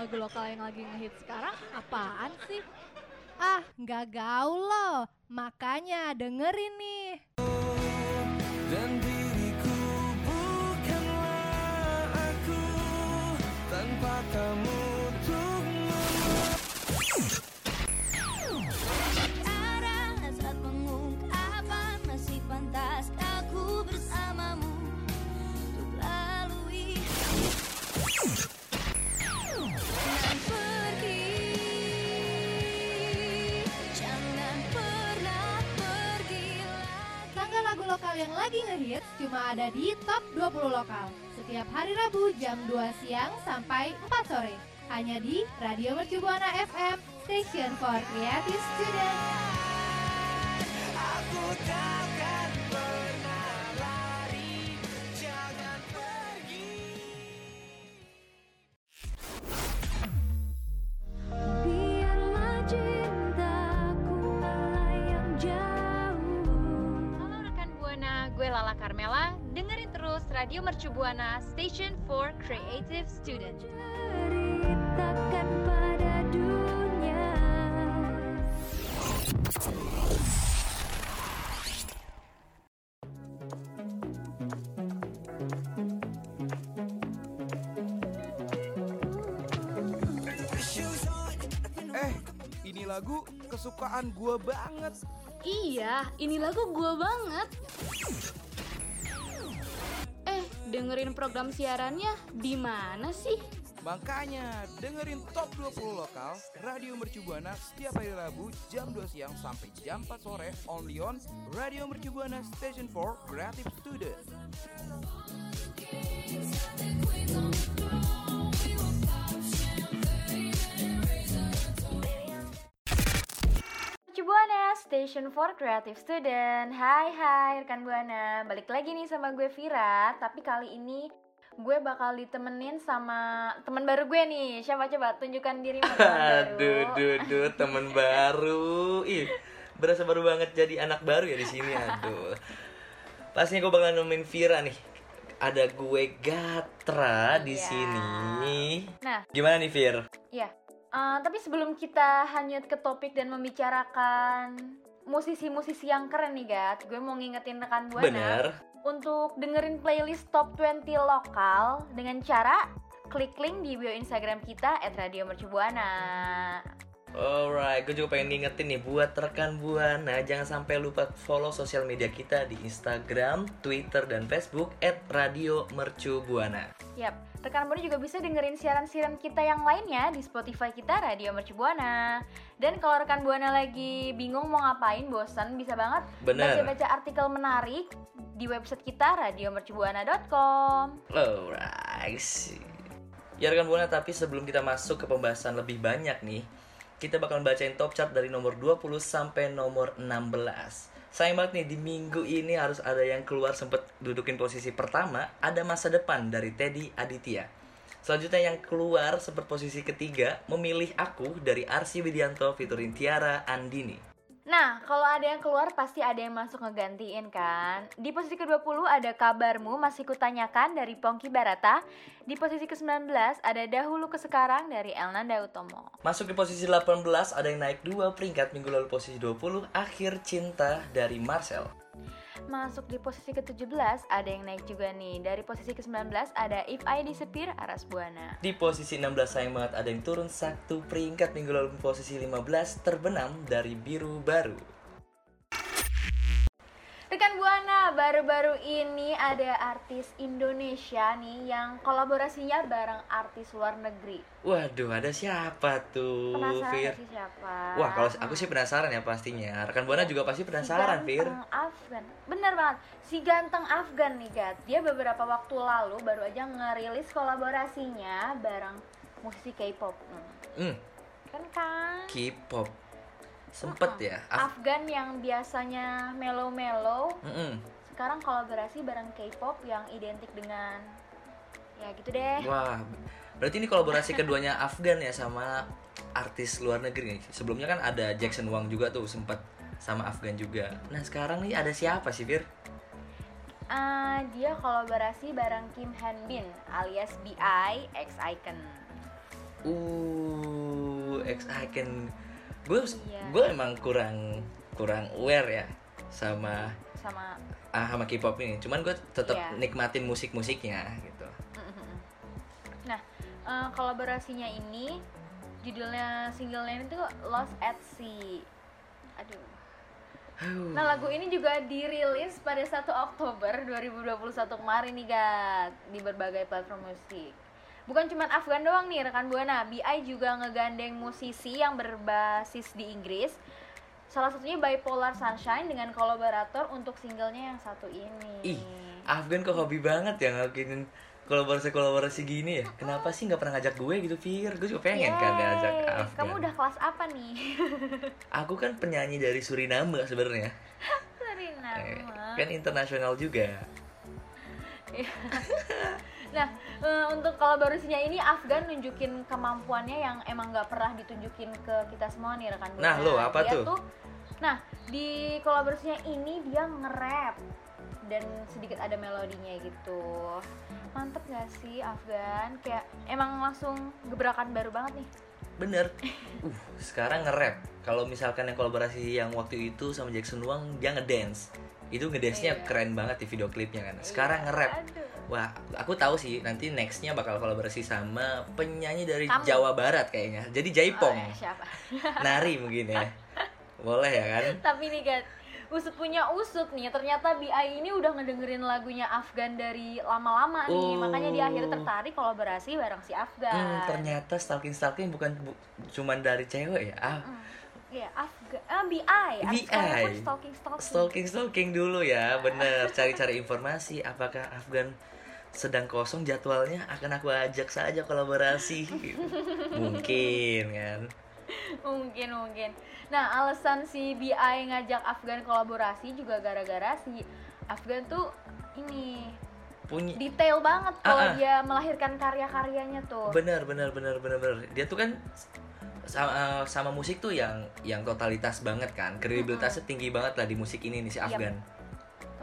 lagu lokal yang lagi ngehit sekarang apaan sih? Ah, nggak gaul loh. Makanya dengerin nih. Lokal yang lagi ngehits cuma ada di Top 20 Lokal. Setiap hari Rabu jam 2 siang sampai 4 sore. Hanya di Radio Mercu Buana FM, Station for Creative Student. Buana Station for Creative Student. ceritakan pada dunia Eh, ini lagu kesukaan gua banget Iya, ini lagu gue banget. Dengerin program siarannya di mana sih? Makanya dengerin Top 20 Lokal Radio Mercu Buana setiap hari Rabu jam 2 siang sampai jam 4 sore only on Radio Mercu Buana Station 4 Creative Student. Station for Creative Student. Hai hai rekan Buana, balik lagi nih sama gue Vira. Tapi kali ini gue bakal ditemenin sama teman baru gue nih. Siapa coba tunjukkan dirimu teman baru. Aduh, duh, duh, temen baru. Ih, berasa baru banget jadi anak baru ya di sini. Aduh. Pastinya gue bakal nemuin Vira nih. Ada gue Gatra di Iya. sini. Nah. Gimana nih, Vir? Iya. Eh, tapi sebelum kita hanyut ke topik dan membicarakan musisi-musisi yang keren nih, Gat, gue mau ngingetin rekan Buana Bener. untuk dengerin playlist Top 20 lokal dengan cara klik link di bio Instagram kita @radiomercubuana. Alright, gue juga pengen ngingetin nih buat rekan Buana jangan sampai lupa follow sosial media kita di Instagram, Twitter, dan Facebook @radiomercubuana. Yap, rekan Buana juga bisa dengerin siaran-siaran kita yang lainnya di Spotify kita Radio Mercubuana. Dan kalau rekan Buana lagi bingung mau ngapain, bosan, bisa banget baca-baca artikel menarik di website kita radiomercubuana.com. Alright. Ya rekan Buana, tapi sebelum kita masuk ke pembahasan lebih banyak nih, kita bakal bacain top chart dari nomor 20 sampai nomor 16. Sayang banget nih di minggu ini harus ada yang keluar sempet dudukin posisi pertama, ada masa depan dari Teddy Aditya. Selanjutnya yang keluar sempat posisi ketiga memilih aku dari Arsi Widianto featuring Tiara Andini. Nah, kalau ada yang keluar pasti ada yang masuk ngegantiin kan. Di posisi ke-20 ada kabarmu masih kutanyakan dari Pongki Barata. Di posisi ke-19 ada dahulu ke sekarang dari Elnanda Utomo. Masuk di posisi 18 ada yang naik dua peringkat minggu lalu posisi 20 Akhir Cinta dari Marcel. Masuk di posisi ke-17 ada yang naik juga nih. Dari posisi ke-19 ada If I Disappear Aras Buana. Di posisi 16 sayang banget ada yang turun satu peringkat minggu lalu posisi 15 terbenam dari Biru Baru. Rekan Buana, baru-baru ini ada artis Indonesia nih yang kolaborasinya bareng artis luar negeri. Waduh, ada siapa tuh, Penasaran Fir? sih siapa? Wah, kalau aku sih penasaran ya pastinya. Rekan Buana juga pasti penasaran, si Fir. ganteng Afgan bener banget si ganteng Afgan nih Gat dia beberapa waktu lalu baru aja ngerilis kolaborasinya bareng musisi K-pop Hmm. Hmm, kan kan K-pop. Sempet ya. Af- Afgan yang biasanya mellow-mellow Mm-mm. sekarang kolaborasi bareng K-pop yang identik dengan ya gitu deh Wah, berarti ini kolaborasi keduanya Afgan ya sama artis luar negeri nih. Sebelumnya kan ada Jackson Wang juga tuh sempet sama Afgan juga. Nah sekarang nih ada siapa sih Fir? Ah, dia kolaborasi bareng Kim Han Bin alias BI X Icon Uh, X Icon. Gue Iya. gue emang kurang kurang aware ya sama sama ah, sama K-pop ini. Cuman gue tetap Iya. nikmatin musik-musiknya gitu. Mm-mm. Nah, eh, kolaborasinya ini judulnya singlenya itu Lost at Sea. Aduh. Nah, lagu ini juga dirilis pada 1 Oktober 2021 kemarin nih, Gat, di berbagai platform musik. Bukan cuma Afgan doang nih, rekan Buana. BI juga ngegandeng musisi yang berbasis di Inggris. Salah satunya Bipolar Sunshine dengan kolaborator untuk singlenya yang satu ini. Ih, Afgan kok hobi banget ya ngelakuin kolaborasi-kolaborasi gini ya. Kenapa sih nggak pernah ngajak gue gitu, Fir? Gue juga pengen kan Yeay, ngajak Afgan. Kamu udah kelas apa nih? Aku kan penyanyi dari Suriname sebenarnya. Suriname. Eh, kan internasional juga. Nah, eh, untuk kolaborasinya ini Afgan nunjukin kemampuannya yang emang nggak pernah ditunjukin ke kita semua nih rekan Buana. Nah, lo apa Dia tuh? Nah, di kolaborasinya ini dia nge-rap dan sedikit ada melodinya gitu. Mantep gak sih Afgan? Kayak emang langsung gebrakan baru banget nih. Bener. Uh, sekarang nge-rap. Kalau misalkan yang kolaborasi yang waktu itu sama Jackson Wang, dia ngedance. Itu ngedance-nya Iya. keren banget di video klipnya kan. Sekarang nge-rap. Aduh. Wah, aku tahu sih nanti nextnya bakal kolaborasi sama penyanyi dari Kamu. Jawa Barat kayaknya. Jadi Jaipong, Oh, eh, siapa? nari mungkin ya. Boleh ya kan? Tapi nih kan usut punya usut nih ternyata BI ini udah ngedengerin lagunya Afgan dari lama-lama nih Oh. makanya dia akhirnya tertarik kolaborasi bareng si Afgan Hmm, ternyata stalking stalking bukan bu, cuman dari cewek ya. Ah, Iya Afgan ah BI Abis BI. pun stalking stalking stalking stalking dulu ya, bener. Cari-cari informasi apakah Afgan sedang kosong jadwalnya akan aku ajak saja kolaborasi. Gitu. Mungkin kan. mungkin mungkin nah alasan si BI ngajak Afgan kolaborasi juga gara-gara si Afgan tuh ini Punya detail banget kalau Ah, ah. dia melahirkan karya-karyanya tuh benar benar benar benar benar dia tuh kan sama, sama musik tuh yang yang totalitas banget kan kredibilitasnya tinggi banget lah di musik ini nih si Yap. Afgan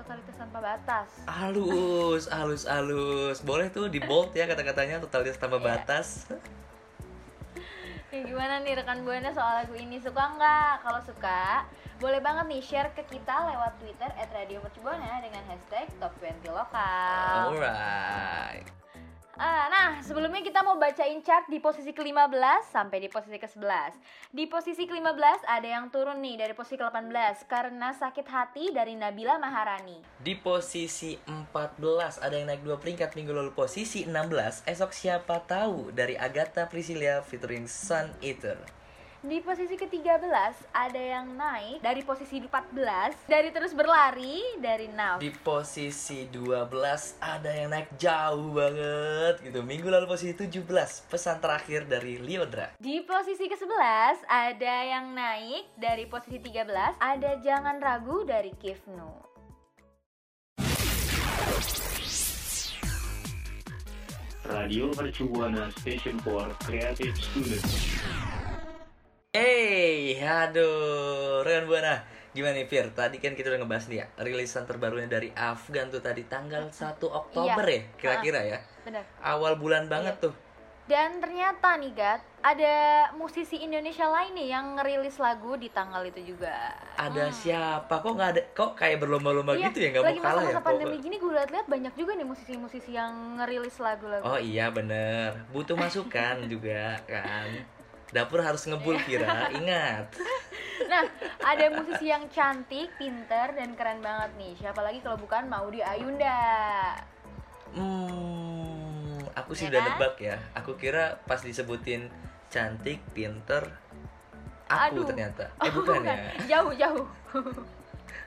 totalitas tanpa batas halus halus halus boleh tuh di bold ya kata-katanya totalitas tanpa Iya. batas Ya gimana nih rekan buana soal lagu ini suka nggak? Kalau suka, boleh banget nih share ke kita lewat Twitter @radiomercubuana dengan hashtag Top 20 Lokal. alright Ah, nah, sebelumnya kita mau bacain chart di posisi ke-15 sampai di posisi ke-11. Di posisi ke-15 ada yang turun nih dari posisi ke-18 karena sakit hati dari Nabila Maharani. di posisi 14 ada yang naik dua peringkat minggu lalu posisi 16 esok siapa tahu dari Agatha Priscilla featuring Sun Eater Di posisi ke-13 ada yang naik dari posisi 14 dari terus berlari dari Nav. Di posisi 12 ada yang naik jauh banget gitu. Minggu lalu posisi 17 pesan terakhir dari Liodra. Di posisi ke-11 ada yang naik dari posisi 13 ada Jangan Ragu dari Kifnu. Radio Mercubuana Station for Creative Students. Eh, aduh, rekan buana. Gimana nih Fir? Tadi kan kita udah ngebahas nih ya rilisan terbarunya dari Afgan tuh tadi tanggal 1 Oktober Iya. ya kira-kira ya. Benar. Awal bulan banget Iya. tuh. Dan ternyata nih Gat, ada musisi Indonesia lain nih yang ngerilis lagu di tanggal itu juga. Ada siapa? Kok nggak ada? Kok kayak berlomba-lomba Iya, gitu ya nggak mau lagi kalah ya? masa-masa pandemi gini gue liat-liat banyak juga nih musisi-musisi yang ngerilis lagu-lagu. Oh iya bener, butuh masukan juga kan. Dapur harus ngebul Kira, ingat. Nah, ada musisi yang cantik, pinter, dan keren banget nih. Siapa lagi kalau bukan Maudi Ayunda. Hmm, aku sih Ya udah kan? nebak ya. Aku kira pas disebutin cantik, pinter, aku Aduh. ternyata. Oh, Eh bukan, ya? Jauh, jauh.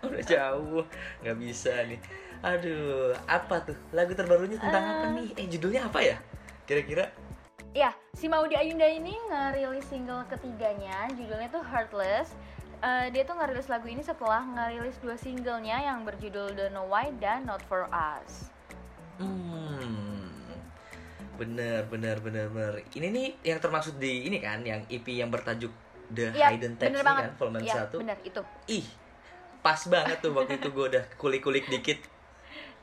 Udah jauh, nggak bisa nih. Aduh, apa tuh? Lagu terbarunya tentang apa Eh. nih? Eh judulnya apa ya? Kira-kira? Ya, si Maudi Ayunda ini ngerilis single ketiganya, judulnya tuh Heartless. Eh, dia tuh ngerilis lagu ini setelah ngerilis dua singlenya yang berjudul Don't Know Why dan Not For Us. Hmm, bener, bener, bener, bener. Ini nih yang termaksud di ini kan, yang EP yang bertajuk The Iya, Hidden Text ini banget. kan, volume Iya, 1. bener itu. Ih, pas banget tuh waktu itu gue udah kulik-kulik dikit.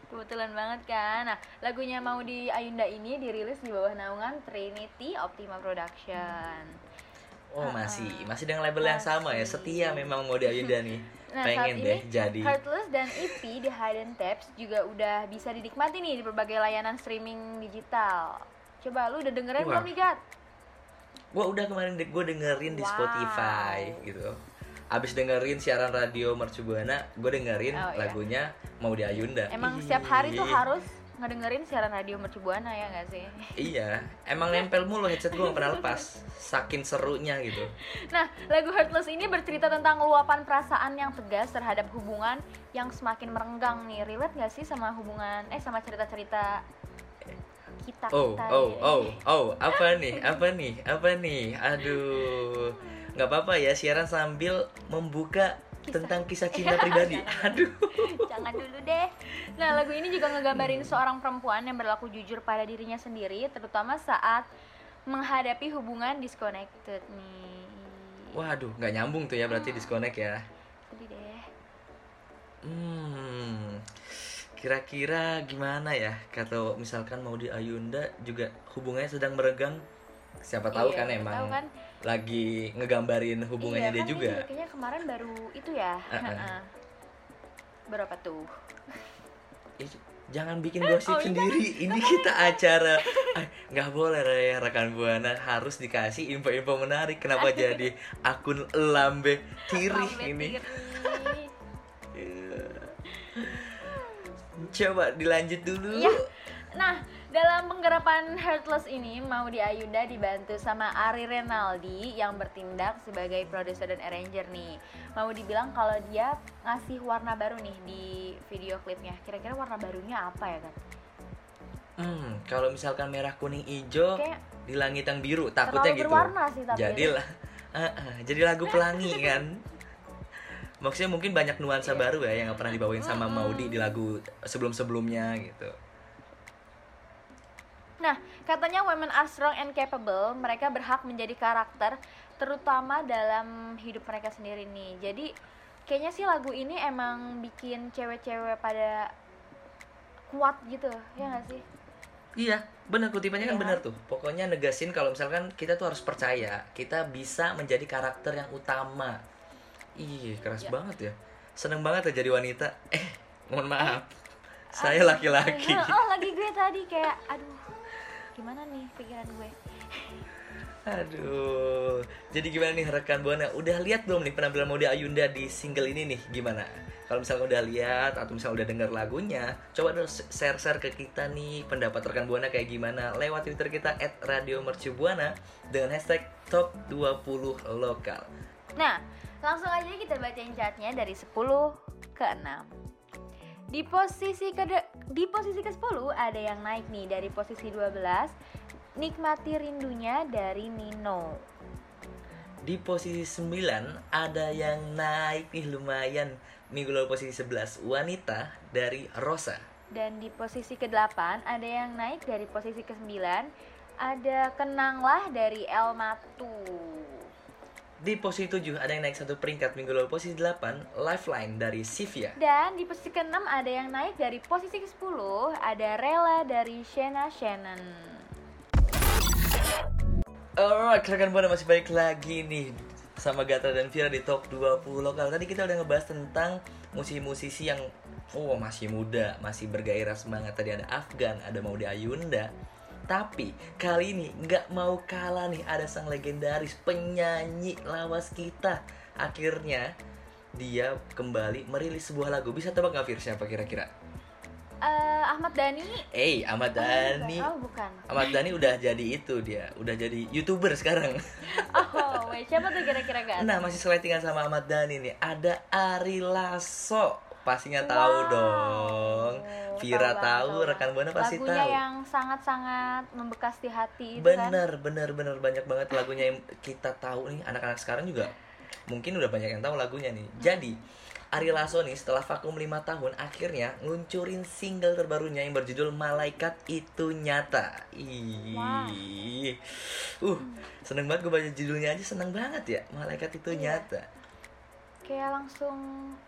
Kebetulan banget kan. Nah, lagunya mau di Ayunda ini dirilis di bawah naungan Trinity Optima Production. Oh masih, masih dengan label yang sama ya. Masih. Setia memang mau di Ayunda nih. Nah, Pengen deh ini jadi. Heartless dan EP di Hidden Tapes juga udah bisa dinikmati nih di berbagai layanan streaming digital. Coba lu udah dengerin Wah. belum nih, Gat? Gua udah kemarin gue dengerin di Wow. Spotify gitu. Abis dengerin siaran radio Mercubuana, gue dengerin Oh, iya. lagunya mau di Ayunda. Emang setiap hari tuh harus ngedengerin siaran radio Mercu Buana ya gak sih? Iya, emang nempel mulu headset gue gak pernah lepas. Saking serunya gitu. Nah, lagu Heartless ini bercerita tentang luapan perasaan yang tegas terhadap hubungan yang semakin merenggang nih. Relate gak sih sama hubungan, eh sama cerita-cerita kita Oh, kita oh, nih? oh, oh, apa nih, apa nih, apa nih, aduh, nggak apa-apa ya siaran sambil membuka Kisah. tentang kisah cinta pribadi. Aduh, Jangan dulu deh. Nah, lagu ini juga ngegambarin seorang perempuan yang berlaku jujur pada dirinya sendiri, terutama saat menghadapi hubungan disconnected nih. waduh, nggak nyambung tuh ya berarti disconnect ya. Sedih deh. Hmm, kira-kira gimana ya? Kata misalkan mau di Ayunda juga hubungannya sedang meregang. Siapa tahu Iya, kan emang tahu kan. Lagi ngegambarin hubungannya iya, dia kan juga. kayaknya kemarin baru itu ya. Uh-uh. Heeh. Berapa tuh? Ih, jangan bikin gosip Oh, iya. sendiri. Ini kita acara. Ah, nggak boleh ya rekan buana harus dikasih info-info menarik. Kenapa jadi akun lambe Lambe ini? tiri. Iya. Coba dilanjut dulu. Iya. Nah, dalam penggarapan Heartless ini mau di Ayunda dibantu sama Ari Renaldi yang bertindak sebagai produser dan arranger nih. Mau dibilang kalau dia ngasih warna baru nih di video klipnya. Kira-kira warna barunya apa ya kan? Hmm, kalau misalkan merah kuning hijau Kayak di langit yang biru, takutnya gitu. berwarna sih tapi. ya. Jadilah, Ah, ah, jadi lagu pelangi kan. Maksudnya mungkin banyak nuansa Iya. baru ya yang pernah dibawain sama Maudi di lagu sebelum-sebelumnya gitu. Nah, katanya women are strong and capable. Mereka berhak menjadi karakter, terutama dalam hidup mereka sendiri nih. Jadi, kayaknya sih lagu ini emang bikin cewek-cewek pada kuat gitu, ya nggak sih? Iya, benar kutipannya kan Iya. benar tuh. Pokoknya negasin kalau misalkan kita tuh harus percaya kita bisa menjadi karakter yang utama. Ih, keras Iya. banget ya. Seneng banget ya jadi wanita. Eh, mohon maaf. Saya Aduh. laki-laki. Oh, lagi gue tadi kayak, aduh, gimana nih pikiran gue? Aduh. Jadi gimana nih rekan Buana? Udah lihat belum nih penampilan Mode Ayunda di single ini nih? Gimana? Kalau misalnya udah lihat atau misalnya udah dengar lagunya, coba dong share-share ke kita nih pendapat rekan Buana kayak gimana lewat Twitter kita @radiomercubuana dengan hashtag top 20 lokal. Nah, langsung aja kita bacain chartnya dari 10 ke 6 di posisi ke di posisi ke-10 ada yang naik nih dari posisi 12 Nikmati rindunya dari Nino. Di posisi 9 ada yang naik nih lumayan. Minggu lalu posisi 11 Wanita dari Rosa. Dan di posisi ke-8 ada yang naik dari posisi ke-9 ada Kenanglah dari El Matu. Di posisi 7 ada yang naik satu peringkat minggu lalu posisi 8 Lifeline dari Sivia. Dan di posisi ke-6 ada yang naik dari posisi ke-10 ada Rela dari Shena Shannon. Alright, rekan buana masih balik lagi nih sama Gatra dan Vira di top 20 lokal. Tadi kita udah ngebahas tentang musisi-musisi yang oh masih muda, masih bergairah semangat. Tadi ada Afgan, ada Maudy Ayunda. Tapi kali ini nggak mau kalah nih ada sang legendaris penyanyi lawas kita. Akhirnya dia kembali merilis sebuah lagu. Bisa tebak nggak Fir siapa kira-kira? Eh, Ahmad Dhani Eh, Ahmad Dhani. Oh, bukan. Ahmad Dhani udah jadi itu dia, udah jadi youtuber sekarang. Oh, wait, siapa tuh kira-kira kan? Nah, masih seletingan sama Ahmad Dhani nih. Ada Ari Lasso. Pastinya tahu Wow. dong. Vira tahu, rekan Buana pasti Lagunya tahu. yang sangat-sangat membekas di hati itu kan. Bener, bener, bener banyak banget lagunya yang kita tahu nih. Anak-anak sekarang juga mungkin udah banyak yang tahu lagunya nih. Jadi Ari Lasso nih setelah vakum 5 tahun akhirnya ngeluncurin single terbarunya yang berjudul Malaikat Itu Nyata. Ih. Uh, seneng banget gue baca judulnya aja seneng banget ya. Malaikat Itu Iya. Nyata. Kayak langsung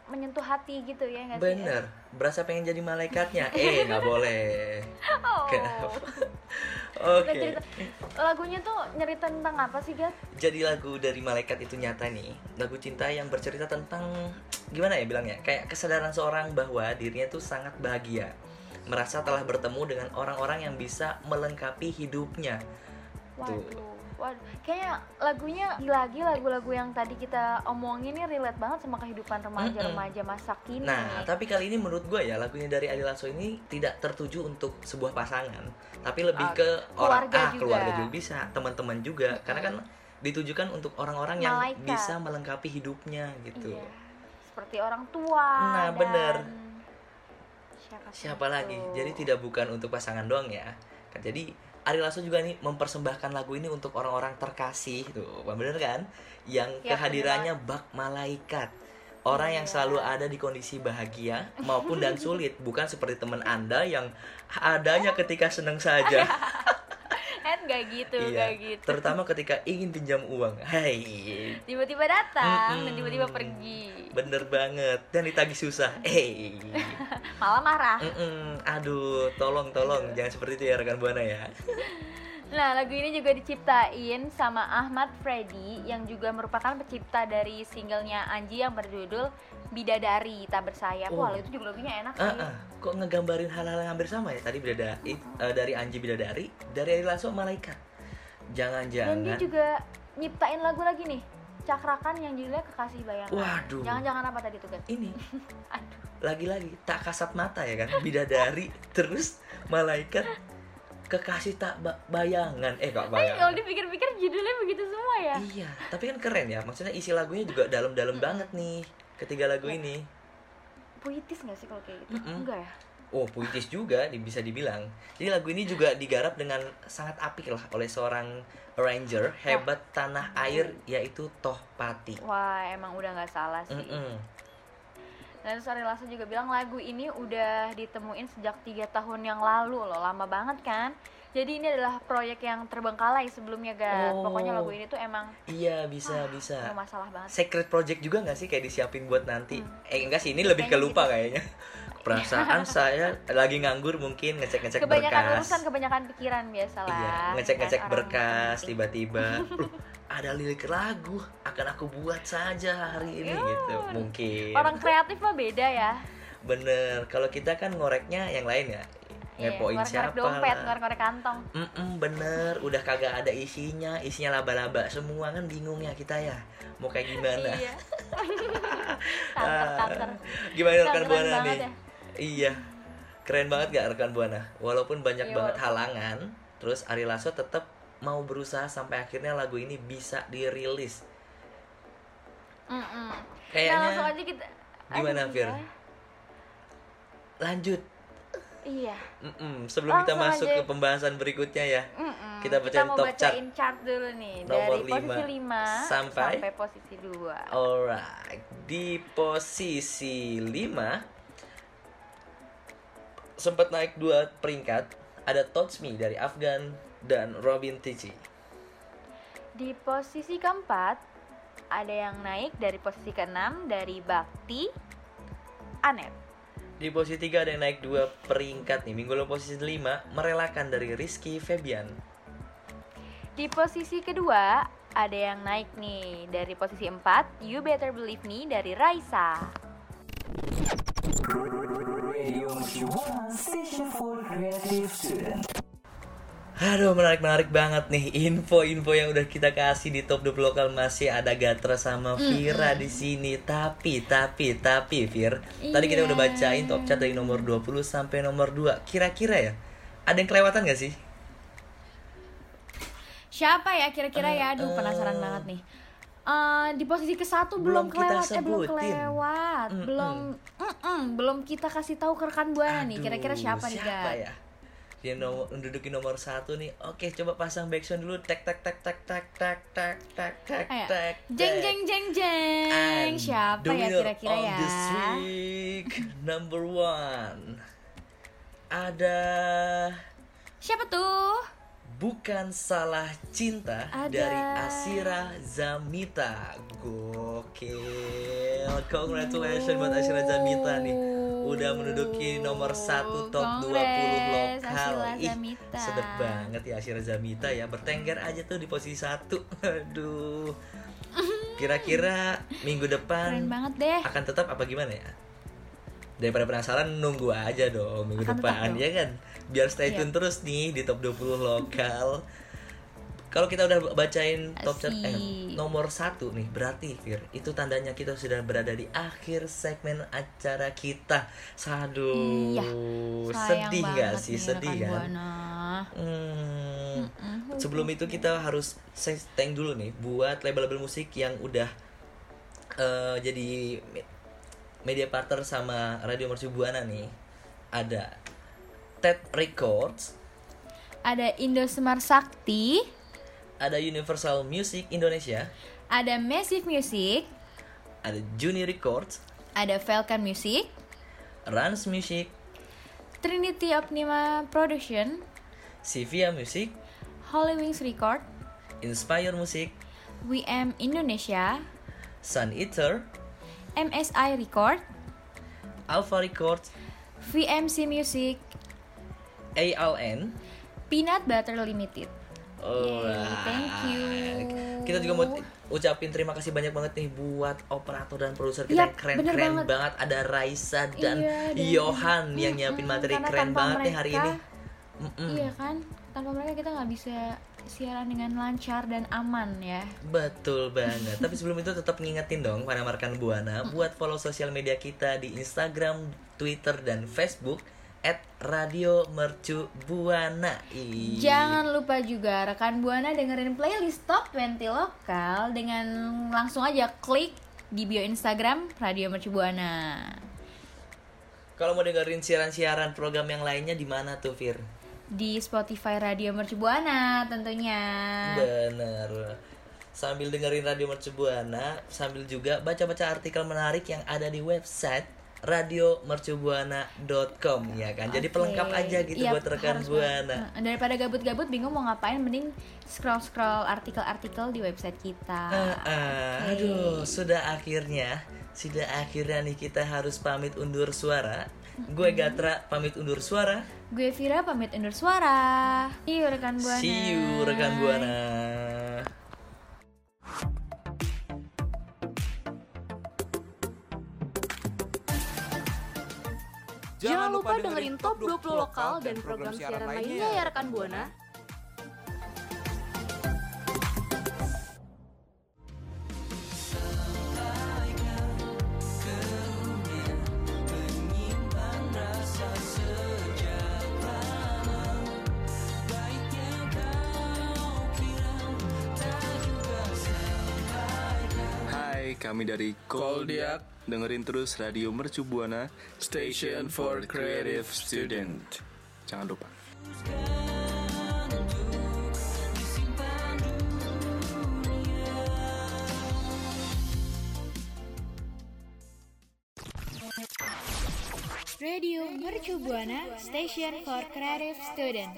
menyentuh hati gitu ya nggak sih? Bener, berasa pengen jadi malaikatnya. Eh, nggak boleh. Oh. Kenapa? Oke. cerita- Lagunya tuh nyerita tentang apa sih, Gat? Jadi lagu dari malaikat itu nyata nih. Lagu cinta yang bercerita tentang gimana ya bilangnya? Kayak kesadaran seorang bahwa dirinya tuh sangat bahagia. Merasa telah bertemu dengan orang-orang yang bisa melengkapi hidupnya. Tuh. Waduh. Kayaknya lagunya lagi lagu-lagu yang tadi kita omongin ini relate banget sama kehidupan remaja-remaja masa kini. Nah, tapi kali ini menurut gue ya lagunya dari Ari Lasso ini tidak tertuju untuk sebuah pasangan, tapi lebih ke orang keluarga ah juga. keluarga juga bisa, teman-teman juga, karena kan ditujukan untuk orang-orang yang Malaikat. bisa melengkapi hidupnya gitu. Iya. Seperti orang tua. Nah, dan bener. Siapa, Siapa lagi? Jadi tidak bukan untuk pasangan doang ya. Kan Jadi Ari Lasso juga nih mempersembahkan lagu ini untuk orang-orang terkasih tuh, bener kan? Yang Ya, kehadirannya bak malaikat. Orang yang Iya. selalu ada di kondisi bahagia maupun dan sulit, bukan seperti teman Anda yang adanya ketika senang saja. Kan gak gitu, iya. gak gitu. Terutama ketika ingin pinjam uang. Hai. Tiba-tiba datang dan Mm-mm. tiba-tiba pergi. Bener banget dan ditagih susah. Hey. Malah marah. Mm-mm. Aduh, tolong tolong jangan seperti itu ya rekan Buana ya. Nah, lagu ini juga diciptain sama Ahmad Freddy yang juga merupakan pencipta dari singlenya Anji yang berjudul Bidadari Tak Bersayap. Wah, Oh. itu juga lagunya enak sih. ah. kok ngegambarin hal-hal yang hampir sama ya? Tadi bidadari eh, dari Anji Bidadari, dari Ari Lasso malaikat. Dan Jangan-jangan dia juga nyiptain lagu lagi nih. Cakrakan yang judulnya Kekasih Bayangan. Waduh. Jangan-jangan apa tadi tuh, Gan? ini Aduh. lagi-lagi tak kasat mata ya kan? Bidadari terus malaikat kekasih tak ba- bayangan. Eh, kok Eh, kalau bayangan. dipikir-pikir judulnya begitu semua ya. Iya, tapi kan keren ya. Maksudnya isi lagunya juga dalam-dalam banget nih. Ketiga lagu Iya. ini. Puitis gak sih kalau kayak gitu? Mm-mm. Enggak ya? Oh, puitis juga bisa dibilang. Jadi lagu ini juga digarap dengan sangat apik lah oleh seorang arranger hebat tanah air yaitu Toh Pati. Wah, emang udah nggak salah sih. Mm-mm. Dan Sari Lasso juga bilang lagu ini udah ditemuin sejak tiga tahun yang lalu loh, lama banget kan? Jadi ini adalah proyek yang terbengkalai sebelumnya, Gat. Oh. Pokoknya lagu ini tuh emang Iya, bisa, nggak bisa. masalah banget. Secret project juga nggak sih kayak disiapin buat nanti? Hmm. Eh, enggak sih, ini lebih ke Kayaknya lupa gitu. kayaknya. Perasaan saya lagi nganggur mungkin ngecek-ngecek Kebanyakan berkas. urusan, kebanyakan pikiran biasalah. Iya, ya ngecek-ngecek kan? Berkas tiba-tiba "Loh, ada lirik lagu akan aku buat saja hari ini Ya. gitu mungkin Orang kreatif mah beda ya. bener kalau kita kan ngoreknya yang lain ya Iya, ngepoin ngorek-ngorek siapa dompet, lah. ngorek-ngorek kantong. Mm-mm, bener udah kagak ada isinya isinya laba-laba semua kan bingung ya kita ya mau kayak gimana Iya. Kanker-kanker. gimana rekan buana nih ya. iya keren banget gak rekan buana walaupun banyak Iya, banget halangan terus Ari Lasso tetap mau berusaha sampai akhirnya lagu ini bisa dirilis Mm-mm. Nah, kayaknya langsung aja kita gimana, Fir? iya. lanjut Iya. Mm-mm, sebelum kita Langsung masuk aja. ke pembahasan berikutnya ya Mm-mm. Kita bacain mau top bacain chart dulu nih Nomor dari posisi lima 5 sampai? sampai posisi 2. Alright, di posisi 5 sempat naik dua peringkat ada Touch Me dari Afgan dan Robin Tichy. Di posisi keempat ada yang naik dari posisi ke-6 dari Bakti Anet. Di posisi 3 ada yang naik dua peringkat nih. Minggu lalu posisi 5 merelakan dari Rizky Febian. Di posisi kedua ada yang naik nih dari posisi 4 You Better Believe Me dari Raisa. Aduh menarik-menarik banget nih info-info yang udah kita kasih di top 20 lokal masih ada Gatra sama Vira di sini. Tapi tapi tapi Vir, tadi kita udah bacain top chart dari nomor 20 sampai nomor 2. Kira-kira ya ada yang kelewatan gak sih? Siapa ya kira-kira ya? Aduh Eh, penasaran eh. banget nih. Eh, di posisi ke satu Belum belum, kita kelewat, eh belum kelewat, Mm-mm. belum, mm-mm, belum kita kasih tahu ke rekan buana nih. Kira-kira siapa, nih siapa Gat? ya? Dia nomor menduduki nomor satu nih. Oke, coba pasang backsound dulu. Tek tek tek tek tek tek tek tek tek tek. Jeng jeng jeng jeng. Siapa the ya kira-kira ya? this week, number one ada Siapa tuh? Bukan Salah Cinta Ada. dari Asira Zamita. Gokil. Congratulations buat Asira Zamita nih. Udah menduduki nomor satu top 20 Congrats, lokal. Asira Ih, sedep banget ya Asira Zamita ya. Bertengger aja tuh di posisi satu. Aduh. Kira-kira minggu depan Keren banget deh. akan tetap apa gimana ya? Daripada penasaran nunggu aja dong minggu Akan depan dong. ya kan. Biar stay Iya. tune terus nih di top 20 lokal. Kalau kita udah bacain top chart eh, nomor satu nih berarti Fir itu tandanya kita sudah berada di akhir segmen acara kita. Saduh, Iya, sedih gak sih? nih, Sedih kan? Buana. Hmm. Sebelum itu kita harus thank dulu nih buat label-label musik yang udah eh, jadi me- media partner sama Radio Mercu Buana nih. Ada TED Records, Ada Indosmart Sakti, ada Universal Music Indonesia, ada Massive Music, ada Juni Records, ada Falcon Music, Rans Music, Trinity Optima Production, Sivia Music, Holy Wings Record, Inspire Music, WM Indonesia, Sun Eater, MSI Record, Alpha Records, VMC Music, ALN. Peanut Butter Limited. Alright. thank you. Kita juga mau ucapin terima kasih banyak banget nih buat operator dan produser kita Yap, yang keren bener keren banget. banget. Ada Raisa dan Iya, dan- Johan yang nyiapin materi karena keren banget nih hari ini. mereka- Mm-mm. Iya kan? Tanpa mereka kita nggak bisa siaran dengan lancar dan aman ya. Betul banget. Tapi sebelum itu tetap ngingetin dong para markan Buana buat follow sosial media kita di Instagram, Twitter, dan Facebook at Radio Mercu Buana. Jangan lupa juga rekan Buana dengerin playlist Top 20 lokal dengan langsung aja klik di bio Instagram Radio Mercu Buana. Kalau mau dengerin siaran-siaran program yang lainnya di mana tuh, Fir? Di Spotify Radio Mercu Buana tentunya. Bener. Sambil dengerin Radio Mercu Buana, sambil juga baca-baca artikel menarik yang ada di website radiomercubuana.com ya kan. Jadi pelengkap aja gitu Iya, buat rekan Buana. Nah, Daripada gabut-gabut bingung mau ngapain mending scroll-scroll artikel-artikel di website kita. Ah, ah, Oke. aduh, sudah akhirnya, sudah akhirnya nih kita harus pamit undur suara. Gue Gatra pamit undur suara. Gue Vira pamit undur suara. See you rekan Buana. See you rekan Buana. Jangan lupa dengerin Top 20 lokal dan program siaran lainnya ya rekan Buana. Hai, kami dari Koldiak. Dengerin terus Radio Mercu Buana, Station for Creative Student. Jangan lupa. Radio Mercu Buana Station for Creative Student.